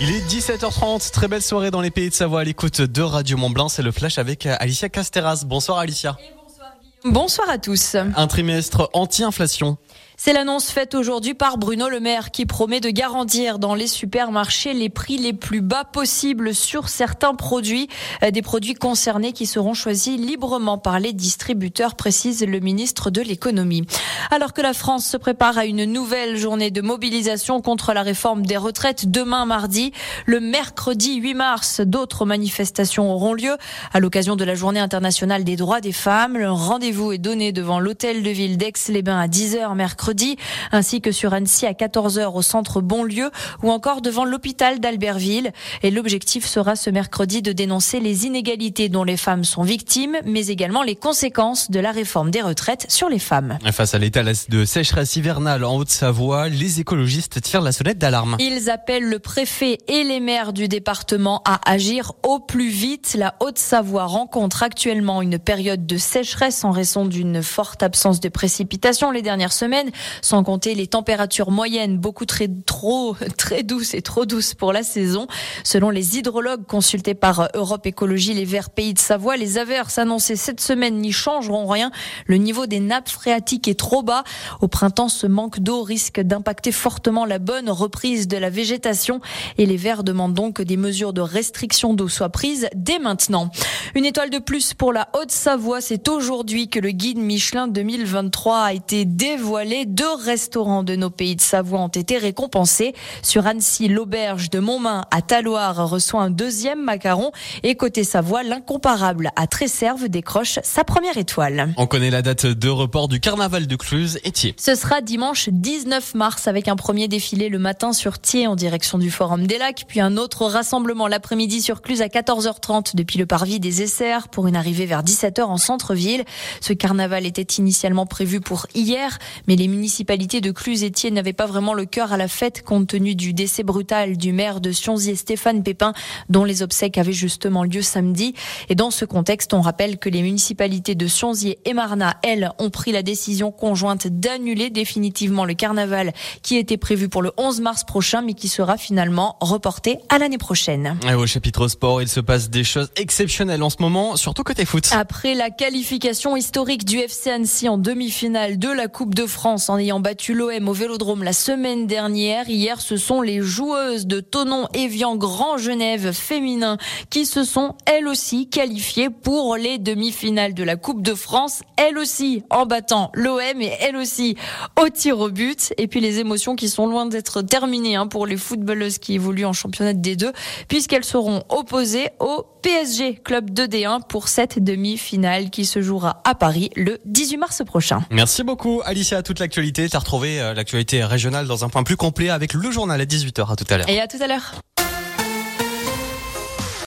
Il est 17h30, très belle soirée dans les pays de Savoie à l'écoute de Radio Mont Blanc. C'est le flash avec Alicia Casteras. Bonsoir Alicia. Bonsoir à tous. Un trimestre anti-inflation. C'est l'annonce faite aujourd'hui par Bruno Le Maire qui promet de garantir dans les supermarchés les prix les plus bas possibles sur certains produits, euh, des produits concernés qui seront choisis librement par les distributeurs, précise le ministre de l'économie. Alors que la France se prépare à une nouvelle journée de mobilisation contre la réforme des retraites demain mardi, le mercredi 8 mars, d'autres manifestations auront lieu à l'occasion de la journée internationale des droits des femmes. Le rendez-vous est donné devant l'hôtel de ville d'Aix-les-Bains à 10h mercredi ainsi que sur Annecy à 14h au centre Bonlieu ou encore devant l'hôpital d'Albertville. Et l'objectif sera ce mercredi de dénoncer les inégalités dont les femmes sont victimes, mais également les conséquences de la réforme des retraites sur les femmes. Face à l'état de sécheresse hivernale en Haute-Savoie, les écologistes tirent la sonnette d'alarme. Ils appellent le préfet et les maires du département à agir au plus vite. La Haute-Savoie rencontre actuellement une période de sécheresse en raison d'une forte absence de précipitations les dernières semaines sans compter les températures moyennes beaucoup trop très douces et trop douces pour la saison. Selon les hydrologues consultés par Europe Écologie, les Verts Pays de Savoie, les averses annoncées cette semaine n'y changeront rien. Le niveau des nappes phréatiques est trop bas. Au printemps, ce manque d'eau risque d'impacter fortement la bonne reprise de la végétation et les Verts demandent donc que des mesures de restriction d'eau soient prises dès maintenant. Une étoile de plus pour la Haute-Savoie, c'est aujourd'hui que le guide Michelin 2023 a été dévoilé deux restaurants de nos pays de Savoie ont été récompensés. Sur Annecy, l'auberge de Montmain à Taloir reçoit un deuxième macaron. Et côté Savoie, l'incomparable à Tresserve décroche sa première étoile. On connaît la date de report du carnaval de Cluse et Thiers. Ce sera dimanche 19 mars avec un premier défilé le matin sur Thiers en direction du Forum des Lacs, puis un autre rassemblement l'après-midi sur Cluse à 14h30 depuis le parvis des Essers pour une arrivée vers 17h en centre-ville. Ce carnaval était initialement prévu pour hier, mais les municipalité de Cluse-Étienne n'avait pas vraiment le cœur à la fête compte tenu du décès brutal du maire de Sionzier, Stéphane Pépin, dont les obsèques avaient justement lieu samedi. Et dans ce contexte, on rappelle que les municipalités de Sionzier et Marna, elles, ont pris la décision conjointe d'annuler définitivement le carnaval qui était prévu pour le 11 mars prochain, mais qui sera finalement reporté à l'année prochaine. Et au chapitre sport, il se passe des choses exceptionnelles en ce moment, surtout côté foot. Après la qualification historique du FC Annecy en demi-finale de la Coupe de France, en ayant battu l'OM au Vélodrome la semaine dernière. Hier, ce sont les joueuses de Tonon Evian Grand Genève féminin qui se sont elles aussi qualifiées pour les demi-finales de la Coupe de France, elles aussi en battant l'OM et elles aussi au tir au but. Et puis les émotions qui sont loin d'être terminées hein, pour les footballeuses qui évoluent en championnat des deux, puisqu'elles seront opposées au PSG Club 2D1 pour cette demi-finale qui se jouera à Paris le 18 mars prochain. Merci beaucoup Alicia, toute la l'actualité. Tu as retrouvé euh, l'actualité régionale dans un point plus complet avec le journal à 18h. À tout à l'heure. Et à tout à l'heure.